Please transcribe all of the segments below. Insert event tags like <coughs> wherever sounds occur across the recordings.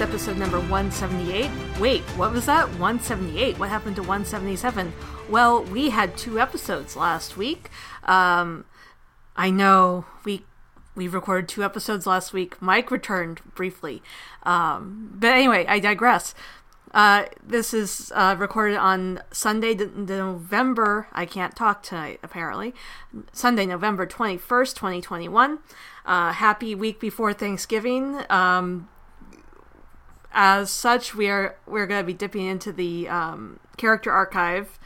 Episode number 178. Wait, what was that? 178. What happened to 177? Well, we had two episodes last week. Um, I know we we recorded two episodes last week. Mike returned briefly, um, but anyway, I digress. Uh, this is uh, recorded on Sunday, the, November. I can't talk tonight, apparently. Sunday, November 21st, 2021. Uh, happy week before Thanksgiving. Um, as such, we are we're going to be dipping into the um, character archive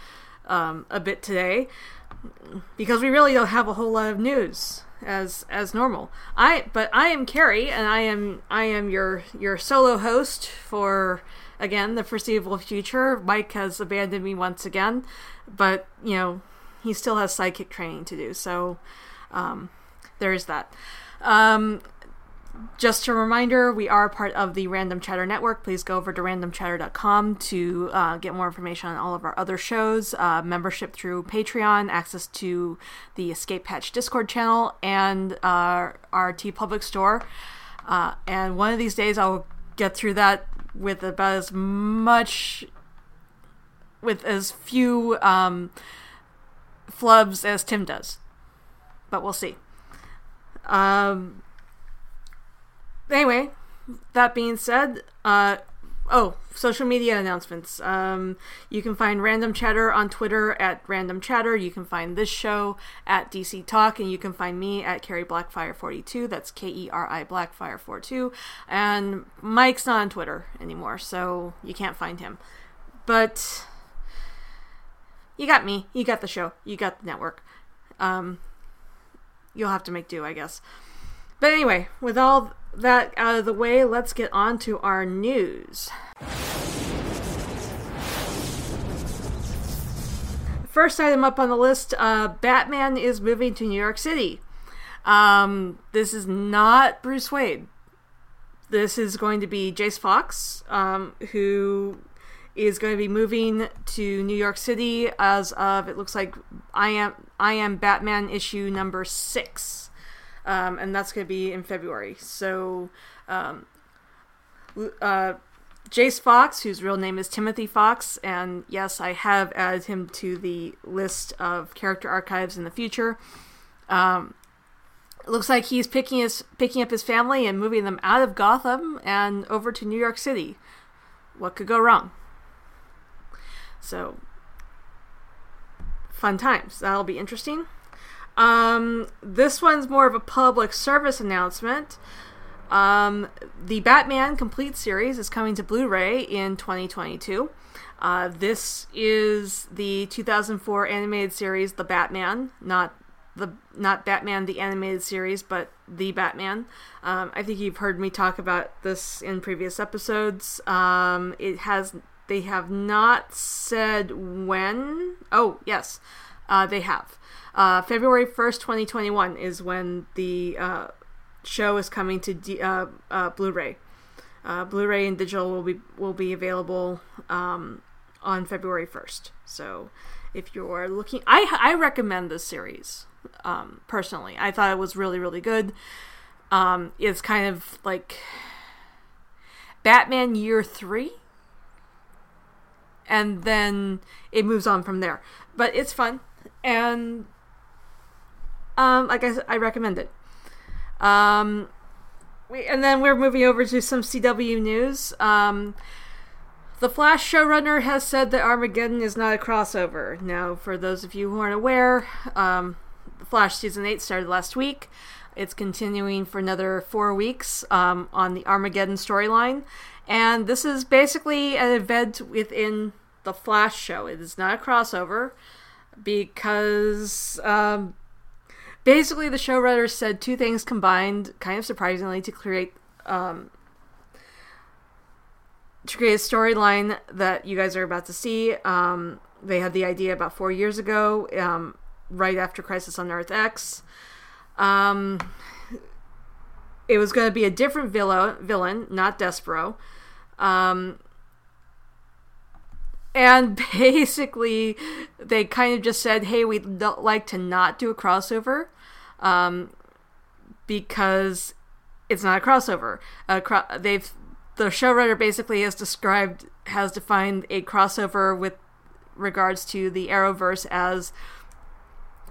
um, a bit today because we really don't have a whole lot of news as as normal. I but I am Keri and I am I am your your solo host for again the foreseeable future. Mike has abandoned me once again, but you know he still has sidekick training to do. So um, there is that. Um, just a reminder, we are part of the Random Chatter Network. Please go over to randomchatter.com to uh, get more information on all of our other shows, uh, membership through Patreon, access to the Escape Hatch Discord channel, and uh, our TeePublic store. Uh, and one of these days, I'll get through that with about as much, with as few um, flubs as Tim does. But we'll see. Um, anyway, that being said, uh, oh, social media announcements. Um, you can find Random Chatter on Twitter at Random Chatter. You can find this show at DC Talk, and you can find me at Keri Blackfire42. That's K E R I Blackfire42. And Mike's not on Twitter anymore, so you can't find him. But you got me. You got the show. You got the network. Um, you'll have to make do, I guess. But anyway, with all that out of the way, let's get on to our news. First item up on the list uh, Batman is moving to New York City. Um, this is not Bruce Wayne. This is going to be Jace Fox, um, who is going to be moving to New York City as of it looks like I am I am Batman issue number six, um, and that's going to be in February. So, um, uh, Jace Fox, whose real name is Timothy Fox, and yes, I have added him to the list of character archives in the future. Um, looks like he's picking his picking up his family and moving them out of Gotham and over to New York City. What could go wrong? So, fun times. That'll be interesting. Um, this one's more of a public service announcement. Um, the Batman Complete series is coming to Blu ray in 2022. Uh, this is the 2004 animated series, The Batman, not the not Batman the animated series, but the Batman. Um, I think you've heard me talk about this in previous episodes. Um, it has they have not said when. Oh, yes, uh, they have. Uh, February 1st, 2021 is when the uh, show is coming to D- uh, uh, Blu-ray. Uh, Blu-ray and digital will be will be available um, on February 1st. So, if you're looking, I I recommend this series um, personally. I thought it was really really good. Um, it's kind of like Batman Year Three and then it moves on from there. But it's fun, and um, like I I recommend it. Um, we, and then we're moving over to some CW news. Um, the Flash showrunner has said that Armageddon is not a crossover. Now, for those of you who aren't aware, um, Flash season eight started last week. It's continuing for another four weeks um, on the Armageddon storyline. And this is basically an event within the Flash show. It is not a crossover because um, basically the showrunners said two things combined, kind of surprisingly, to create um, to create a storyline that you guys are about to see. Um, they had the idea about four years ago, um, right after Crisis on Earth X. Um, it was going to be a different villain, villain, not Despero. Um, and <laughs> basically, they kind of just said, "Hey, we'd like to not do a crossover, um, because it's not a crossover. Uh, cro- they've the showrunner basically has described has defined a crossover with regards to the Arrowverse as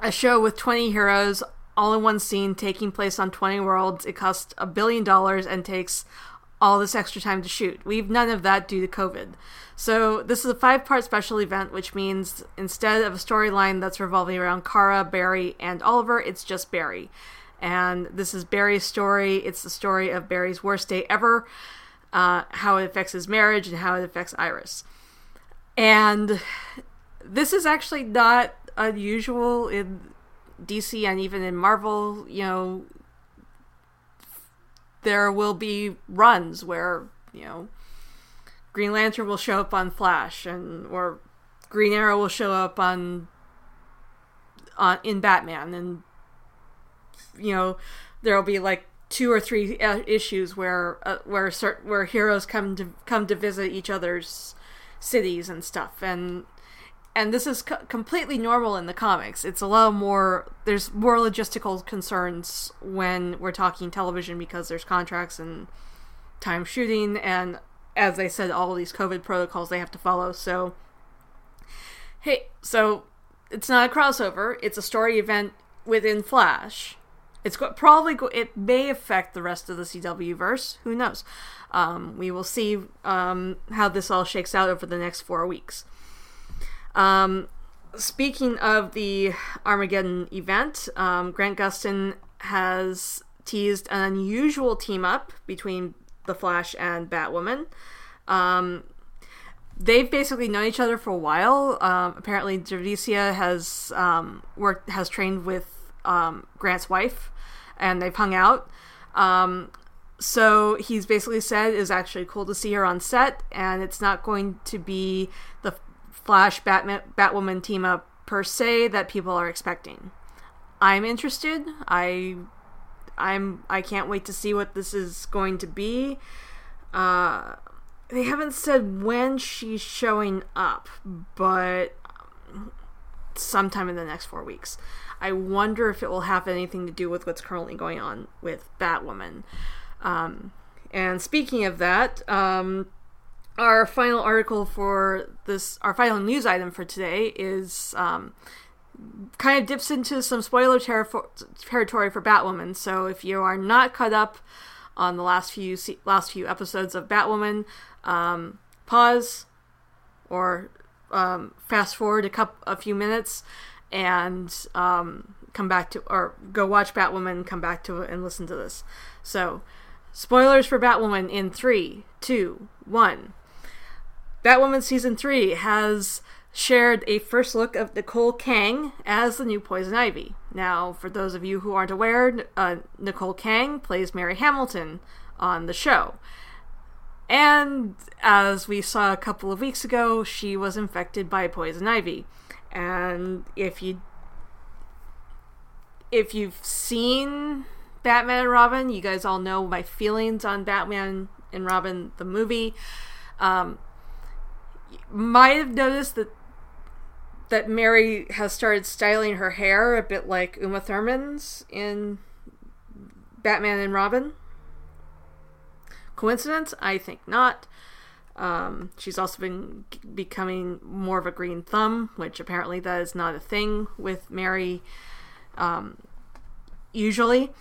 a show with 20 heroes all in one scene taking place on 20 worlds. It costs a billion dollars and takes all this extra time to shoot. We've none of that due to COVID. So this is a five-part special event, which means instead of a storyline that's revolving around Kara, Barry, and Oliver, it's just Barry. And this is Barry's story. It's the story of Barry's worst day ever, uh, how it affects his marriage, and how it affects Iris. And this is actually not unusual in DC and even in Marvel. You know, there will be runs where you know Green Lantern will show up on Flash, and or Green Arrow will show up on on in Batman, and you know there will be like two or three uh, issues where uh, where certain where heroes come to come to visit each other's cities and stuff, and and this is co- completely normal in the comics. It's a lot more. There's more logistical concerns when we're talking television because there's contracts and time shooting, and as I said, all these COVID protocols they have to follow. So, hey, so it's not a crossover. It's a story event within Flash. It's go- probably go- it may affect the rest of the CW verse. Who knows? Um, we will see um, how this all shakes out over the next four weeks. Um, speaking of the Armageddon event, um, Grant Gustin has teased an unusual team up between the Flash and Batwoman. Um, they've basically known each other for a while. Um, apparently, Javicia has um, worked has trained with um, Grant's wife, and they've hung out. Um, so he's basically said is actually cool to see her on set, and it's not going to be Flash Batman Batwoman team up per se that people are expecting. I'm interested. I I'm I can't wait to see what this is going to be. Uh, they haven't said when she's showing up, but sometime in the next four weeks. I wonder if it will have anything to do with what's currently going on with Batwoman. Um, and speaking of that, um, our final article for this, our final news item for today is um, kind of dips into some spoiler ter- territory for Batwoman. So if you are not caught up on the last few last few episodes of Batwoman, um, pause or um, fast forward a couple a few minutes and um, come back to or go watch Batwoman, come back to it and listen to this. So spoilers for Batwoman in three, two, one. Batwoman season three has shared a first look of Nicole Kang as the new Poison Ivy. Now, for those of you who aren't aware, uh, Nicole Kang plays Mary Hamilton on the show. And as we saw a couple of weeks ago, she was infected by Poison Ivy. And if you if you've seen Batman and Robin, you guys all know my feelings on Batman and Robin the movie. Um, might have noticed that that Mary has started styling her hair a bit like Uma Thurman's in Batman and Robin. Coincidence? I think not. Um, she's also been becoming more of a green thumb, which apparently that is not a thing with Mary um, usually.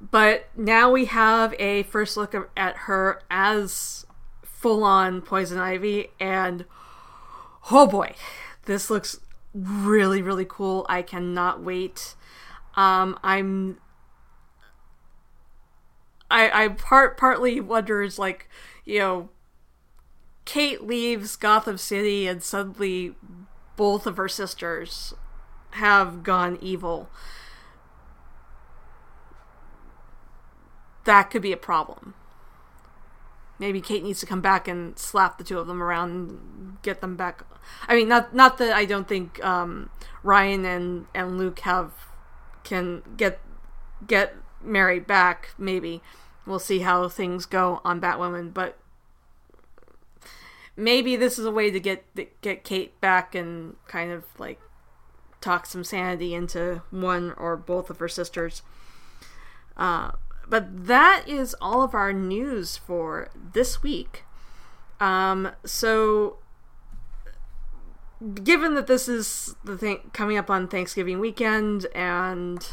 But now we have a first look at her as full on Poison Ivy, and oh boy, this looks really, really cool. I cannot wait. Um, I'm. I I part partly wonders like you know. Kate leaves Gotham City, and suddenly both of her sisters have gone evil. That could be a problem. Maybe Kate needs to come back and slap the two of them around and get them back. I mean, not not that I don't think um, Ryan and and Luke have can get get Mary back. Maybe we'll see how things go on Batwoman, but maybe this is a way to get get Kate back and kind of like talk some sanity into one or both of her sisters. Uh, but that is all of our news for this week. Um, so, given that this is the thing coming up on Thanksgiving weekend, and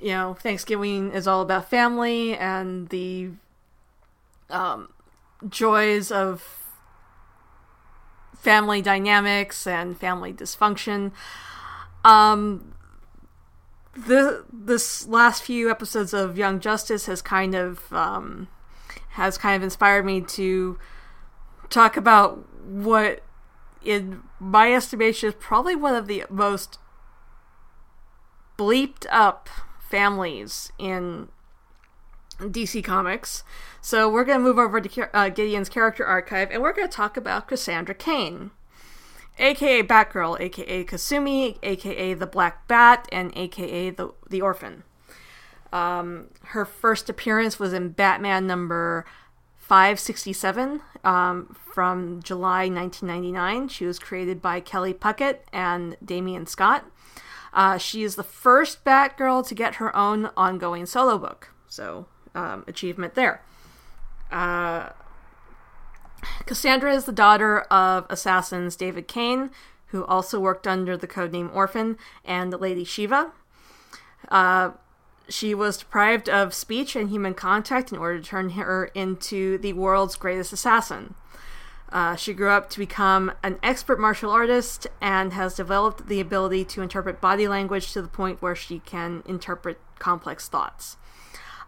you know, Thanksgiving is all about family and the um, joys of family dynamics and family dysfunction. Um, the this last few episodes of Young Justice has kind of um, has kind of inspired me to talk about what, in my estimation, is probably one of the most bleeped up families in DC Comics. So we're going to move over to uh, Gideon's character archive, and we're going to talk about Cassandra Cain aka Batgirl, aka Kasumi, aka the Black Bat, and aka the the Orphan. Um, her first appearance was in Batman number 567 um, from July 1999. She was created by Kelly Puckett and Damion Scott. Uh, she is the first Batgirl to get her own ongoing solo book, so um, achievement there. Uh, Cassandra is the daughter of assassins David Cain, who also worked under the codename Orphan, and Lady Shiva. Uh, she was deprived of speech and human contact in order to turn her into the world's greatest assassin. Uh, she grew up to become an expert martial artist and has developed the ability to interpret body language to the point where she can interpret complex thoughts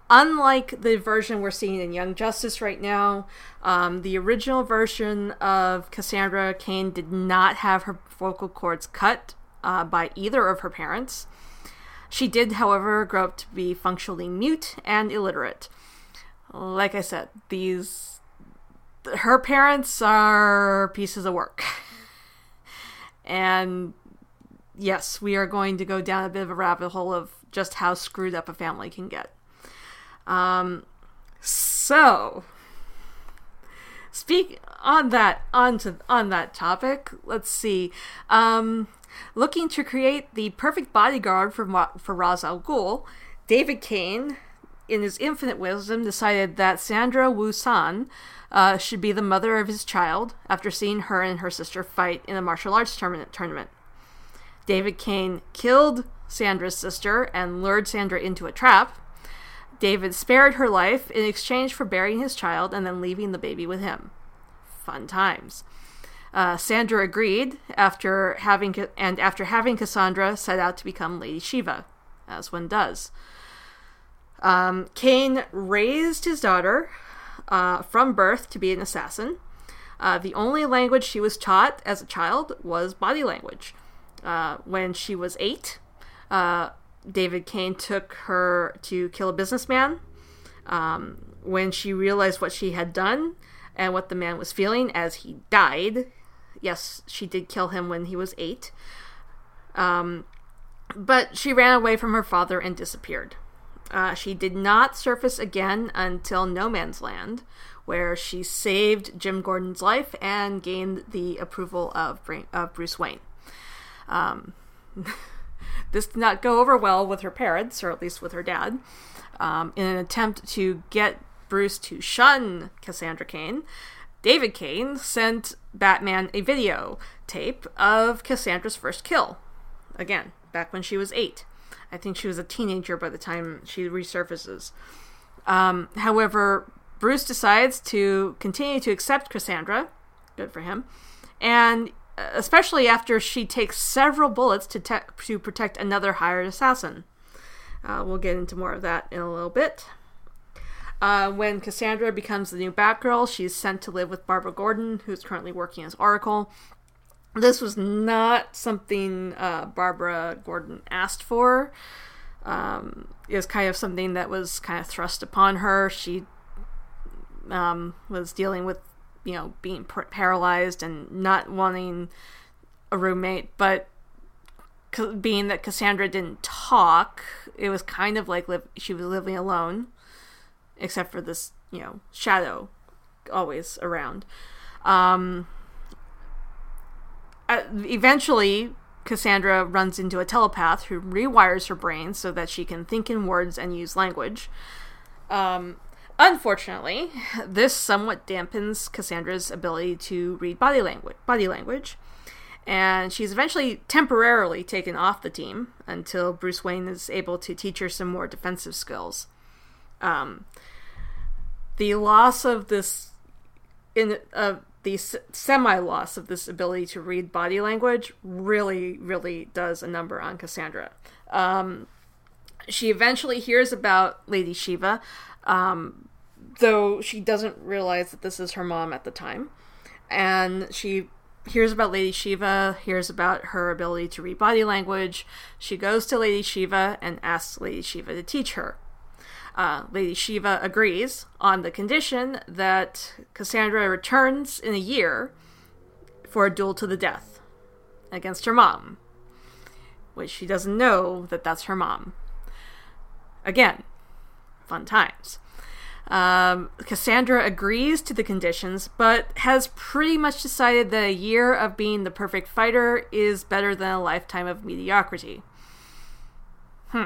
unlike the version we're seeing in Young Justice right now, um, the original version of Cassandra Cain did not have her vocal cords cut uh, by either of her parents. She did, however, grow up to be functionally mute and illiterate. Like I said, these her parents are pieces of work. <laughs> and yes, we are going to go down a bit of a rabbit hole of just how screwed up a family can get. Um, so speak on that on to on that topic. Let's see. Um, looking to create the perfect bodyguard for for Ra's al Ghul, David Cain, in his infinite wisdom, decided that Sandra Wu San uh, should be the mother of his child after seeing her and her sister fight in a martial arts tournament. tournament. David Cain killed Sandra's sister and lured Sandra into a trap. David spared her life in exchange for burying his child and then leaving the baby with him. Fun times. Uh, Sandra agreed after having and after having Cassandra set out to become Lady Shiva, as one does. Um, Cain raised his daughter uh, from birth to be an assassin. Uh, the only language she was taught as a child was body language. Uh, when she was eight, uh, David Cain took her to kill a businessman. Um, when she realized what she had done and what the man was feeling as he died, yes, she did kill him when he was eight. Um, but she ran away from her father and disappeared. Uh, she did not surface again until No Man's Land, where she saved Jim Gordon's life and gained the approval of, of Bruce Wayne. Um, <laughs> This did not go over well with her parents, or at least with her dad. Um, in an attempt to get Bruce to shun Cassandra Cain, David Cain sent Batman a video tape of Cassandra's first kill. Again, back when she was eight. I think she was a teenager by the time she resurfaces. Um, however, Bruce decides to continue to accept Cassandra. Good for him. And especially after she takes several bullets to, te- to protect another hired assassin. Uh, we'll get into more of that in a little bit. Uh, when Cassandra becomes the new Batgirl, she's sent to live with Barbara Gordon, who's currently working as Oracle. This was not something uh, Barbara Gordon asked for. Um, it was kind of something that was kind of thrust upon her. She um, was dealing with you know being paralyzed and not wanting a roommate, but being that Cassandra didn't talk, it was kind of like she was living alone, except for this you know shadow always around. Um, uh, eventually, Cassandra runs into a telepath who rewires her brain so that she can think in words and use language. Um, unfortunately, this somewhat dampens Cassandra's ability to read body language. Body language, and she's eventually temporarily taken off the team until Bruce Wayne is able to teach her some more defensive skills. Um, the loss of this in uh, the semi loss of this ability to read body language really, really does a number on Cassandra. Um, she eventually hears about Lady Shiva, um, though she doesn't realize that this is her mom at the time. And she hears about Lady Shiva, hears about her ability to read body language. She goes to Lady Shiva and asks Lady Shiva to teach her. Uh, Lady Shiva agrees on the condition that Cassandra returns in a year for a duel to the death against her mom, which she doesn't know that that's her mom. Again, fun times. Um, Cassandra agrees to the conditions, but has pretty much decided that a year of being the perfect fighter is better than a lifetime of mediocrity. Hmm.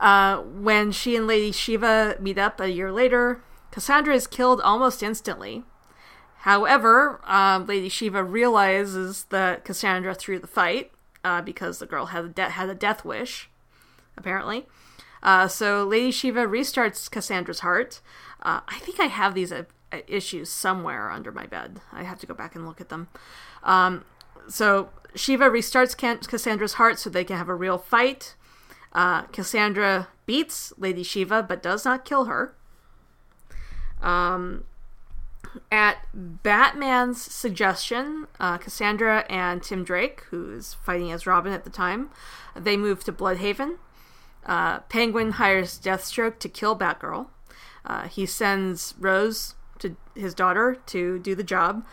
Uh, when she and Lady Shiva meet up a year later, Cassandra is killed almost instantly. However, uh, Lady Shiva realizes that Cassandra threw the fight uh, because the girl had a, de- had a death wish, apparently. Uh, so Lady Shiva restarts Cassandra's heart. Uh, I think I have these uh, issues somewhere under my bed. I have to go back and look at them. Um, so Shiva restarts Cassandra's heart so they can have a real fight. Uh, Cassandra beats Lady Shiva but does not kill her. Um, at Batman's suggestion, uh, Cassandra and Tim Drake, who is fighting as Robin at the time, they move to Blüdhaven. Uh, Penguin hires Deathstroke to kill Batgirl. Uh, he sends Rose to his daughter to do the job.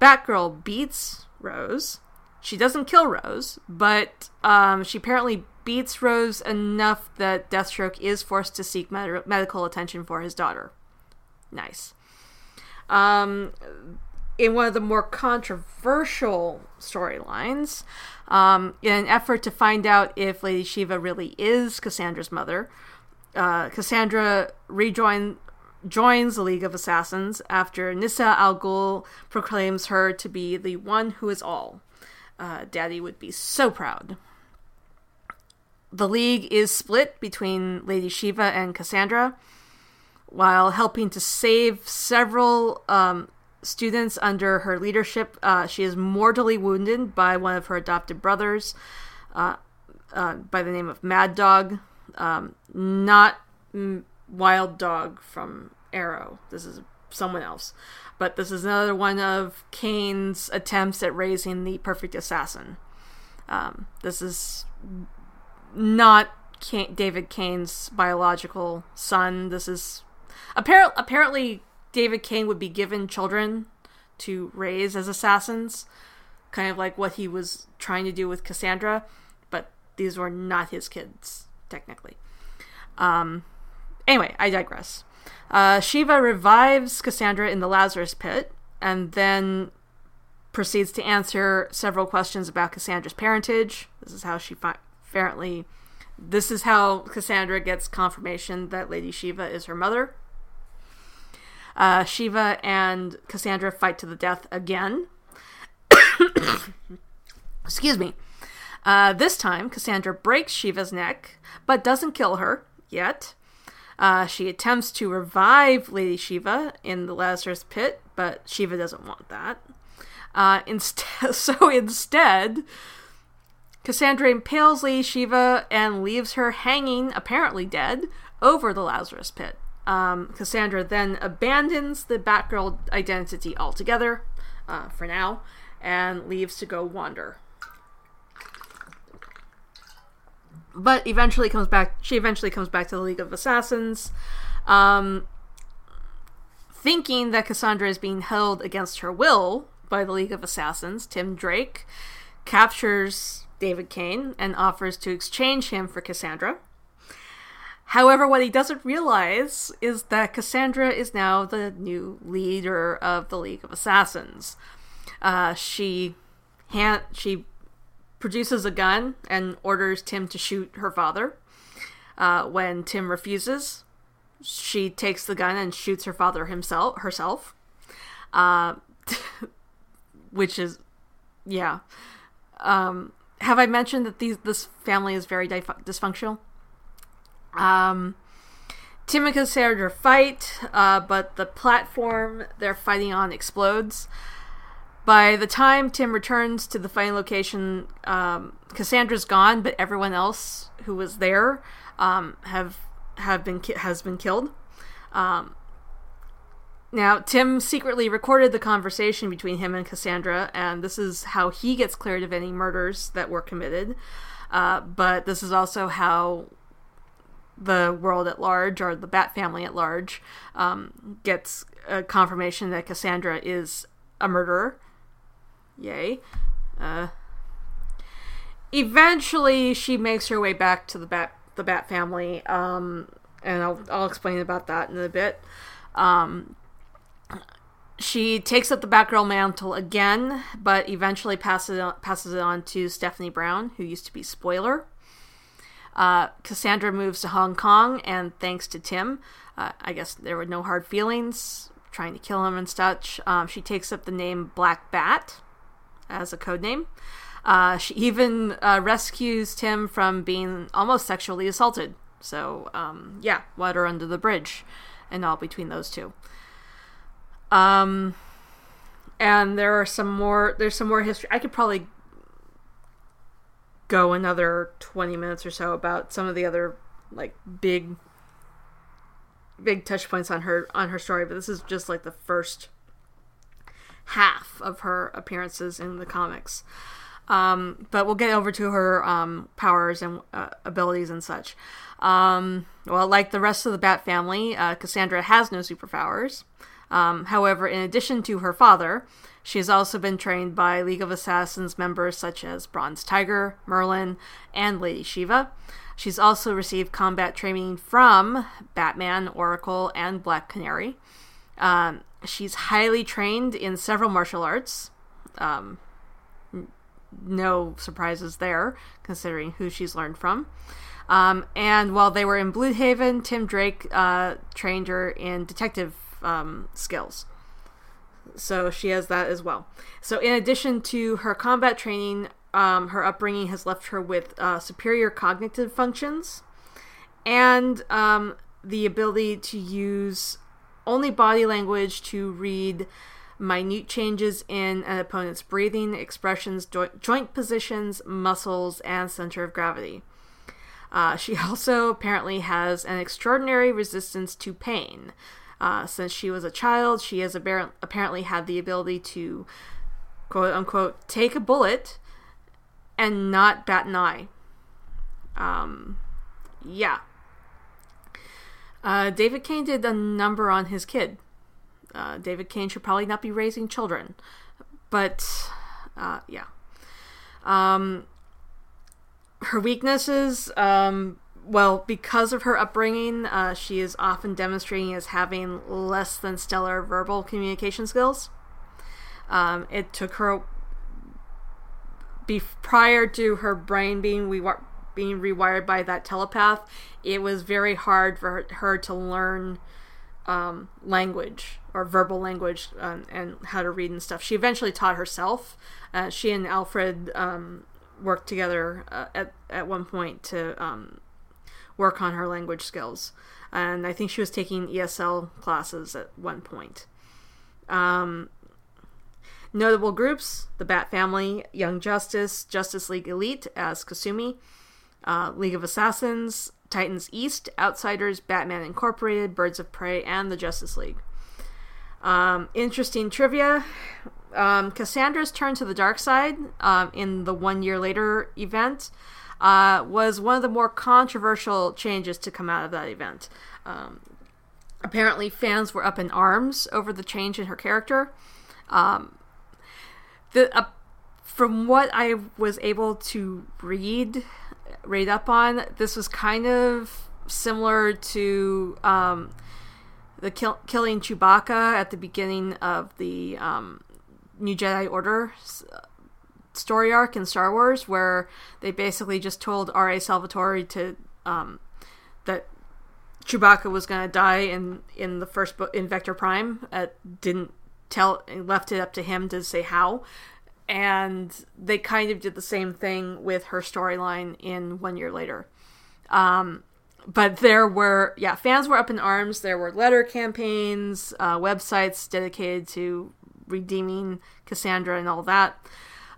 Batgirl beats Rose. She doesn't kill Rose, but um, she apparently beats Rose enough that Deathstroke is forced to seek med- medical attention for his daughter. Nice. Um, in one of the more controversial storylines, um, in an effort to find out if Lady Shiva really is Cassandra's mother, uh, Cassandra rejoin joins the League of Assassins after Nyssa Al Ghul proclaims her to be the one who is all. Uh, Daddy would be so proud. The League is split between Lady Shiva and Cassandra, while helping to save several um, students under her leadership. Uh, she is mortally wounded by one of her adopted brothers, uh, uh, by the name of Mad Dog, um, not Wild Dog from Arrow. This is someone else. But this is another one of Cain's attempts at raising the perfect assassin. Um, this is not Cain, David Cain's biological son. This is apparently apparently David Cain would be given children to raise as assassins, kind of like what he was trying to do with Cassandra, but these were not his kids, technically. Um, anyway, I digress. Uh, Shiva revives Cassandra in the Lazarus pit and then proceeds to answer several questions about Cassandra's parentage. This is how she fi- apparently. This is how Cassandra gets confirmation that Lady Shiva is her mother. Uh, Shiva and Cassandra fight to the death again. <coughs> Excuse me. Uh, this time, Cassandra breaks Shiva's neck, but doesn't kill her yet. Uh, she attempts to revive Lady Shiva in the Lazarus pit, but Shiva doesn't want that. Uh, instead, <laughs> so instead, Cassandra impales Lady Shiva and leaves her hanging, apparently dead, over the Lazarus pit. Um, Cassandra then abandons the Batgirl identity altogether, uh, for now, and leaves to go wander. But eventually comes back. She eventually comes back to the League of Assassins, um, thinking that Cassandra is being held against her will by the League of Assassins. Tim Drake captures David Cain and offers to exchange him for Cassandra. However, what he doesn't realize is that Cassandra is now the new leader of the League of Assassins. Uh, she hand she produces a gun and orders Tim to shoot her father. Uh, when Tim refuses, she takes the gun and shoots her father himself herself, uh, <laughs> which is, yeah. Um, have I mentioned that these this family is very dif- dysfunctional? Um, Tim and Cassandra fight, uh, but the platform they're fighting on explodes. By the time Tim returns to the fighting location, um, Cassandra's gone, but everyone else who was there um, have have been ki- has been killed. Um, now, Tim secretly recorded the conversation between him and Cassandra, and this is how he gets cleared of any murders that were committed. Uh, but this is also how the world at large, or the Bat family at large, um, gets a confirmation that Cassandra is a murderer. Yay. Uh, eventually, she makes her way back to the Bat the Bat family, um, and I'll, I'll explain about that in a bit. Um, she takes up the Batgirl mantle again, but eventually passes it on, passes it on to Stephanie Brown, who used to be Spoiler. Uh, Cassandra moves to Hong Kong, and thanks to Tim, uh, I guess there were no hard feelings trying to kill him and such. Um, she takes up the name Black Bat as a code name. Uh, she <laughs> even uh, rescues Tim from being almost sexually assaulted. So, um, yeah, water under the bridge and all between those two. Um, and there are some more. There's some more history. I could probably go another 20 minutes or so about some of the other like big big touch points on her on her story but this is just like the first half of her appearances in the comics um, but we'll get over to her um, powers and uh, abilities and such. Um, well, like the rest of the Bat family, uh, Cassandra has no superpowers. Um, however, in addition to her father, she has also been trained by League of Assassins members such as Bronze Tiger, Merlyn, and Lady Shiva. She's also received combat training from Batman, Oracle, and Black Canary. Um, she's highly trained in several martial arts. Um, no surprises there, considering who she's learned from. Um, and while they were in Blüdhaven, Tim Drake uh, trained her in detective um, skills. So she has that as well. So, in addition to her combat training, um, her upbringing has left her with uh, superior cognitive functions and um, the ability to use only body language to read minute changes in an opponent's breathing, expressions, jo- joint positions, muscles, and center of gravity. Uh, she <laughs> also apparently has an extraordinary resistance to pain. Uh, since she was a child, she has abar- apparently had the ability to, quote unquote, take a bullet and not bat an eye. Um, yeah. Uh, David Cain did a number on his kid. Uh, David Cain should probably not be raising children. But, uh, yeah. Um, her weaknesses, um, well, because of her upbringing, uh, she is often demonstrating as having less than stellar verbal communication skills. Um, it took her, be- prior to her brain being being rewired by that telepath, it was very hard for her, her to learn um, language or verbal language um, and how to read and stuff. She eventually taught herself. Uh, she and Alfred um, worked together uh, at at one point to um, work on her language skills, and I think she was taking ESL classes at one point. Um, notable groups: the Bat Family, Young Justice, Justice League Elite as Kasumi, uh, League of Assassins, Titans East, Outsiders, Batman Incorporated, Birds of Prey, and the Justice League. Um, interesting trivia. Um, Cassandra's turn to the dark side um, in the one year later event uh, was one of the more controversial changes to come out of that event. Um, apparently, fans were up in arms over the change in her character. Um, the uh, from what I was able to read read up on, this was kind of similar to um, the kill- killing Chewbacca at the beginning of the um, New Jedi Order story arc in Star Wars, where they basically just told R.A. Salvatore to um, that Chewbacca was going to die in in the first book in Vector Prime. Uh, didn't tell left it up to him to say how, and they kind of did the same thing with her storyline in One Year Later. Um, but there were yeah fans were up in arms. There were letter campaigns, uh, websites dedicated to redeeming Cassandra and all that.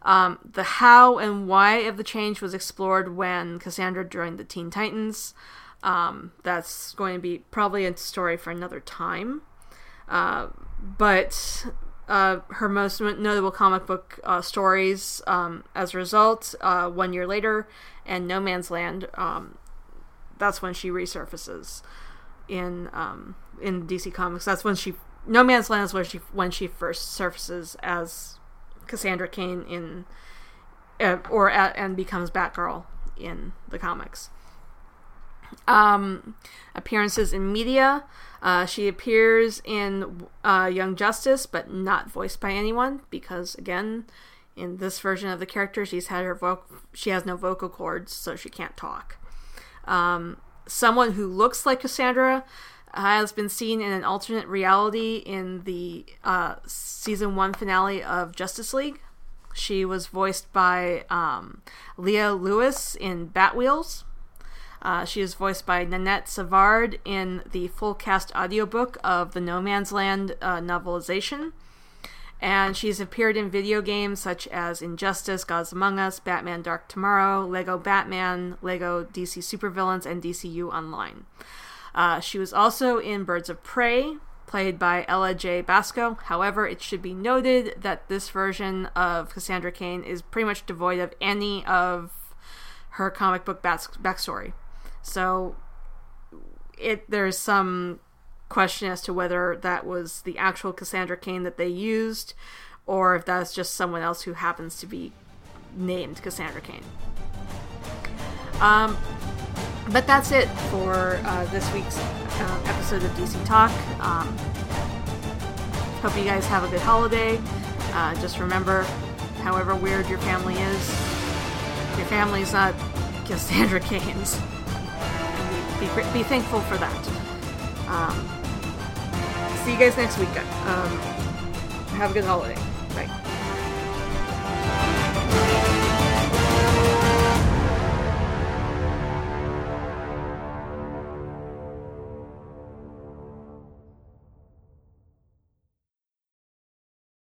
Um, the how and why of the change was explored when Cassandra joined the Teen Titans. Um, that's going to be probably a story for another time. Uh, but uh, her most notable comic book uh, stories, um, as a result, uh, one year later, and No Man's Land. Um, that's when she resurfaces in um, in DC Comics. That's when she No Man's Land is when she when she first surfaces as Cassandra Cain in uh, or at, and becomes Batgirl in the comics. Um, appearances in media. Uh, she appears in uh, Young Justice, but not voiced by anyone because, again, in this version of the character, she's had her vo- she has no vocal cords, so she can't talk. Um, someone who looks like Cassandra has been seen in an alternate reality in the uh, season one finale of Justice League. She was voiced by um, Leah Lewis in Batwheels. Uh, she is voiced by Nanette Savard in the full cast audiobook of the No Man's Land uh, novelization. And she's appeared in video games such as Injustice, Gods Among Us, Batman Dark Tomorrow, Lego Batman, Lego DC Supervillains, and DCU Online. Uh, she was also in Birds of Prey, played by Ella Jay Basco. However, it should be noted that this version of Cassandra Cain is pretty much devoid of any of her comic book backstory. So it there's some question as to whether that was the actual Cassandra Cain that they used, or if that's just someone else who happens to be named Cassandra Cain. Um, but that's it for uh, this week's uh, episode of DC Talk. Um, hope you guys have a good holiday. Uh, just remember, however weird your family is, your family's not Cassandra <laughs> Cain's. Be, be thankful for that. Um, see you guys next week. Um, have a good holiday. Bye.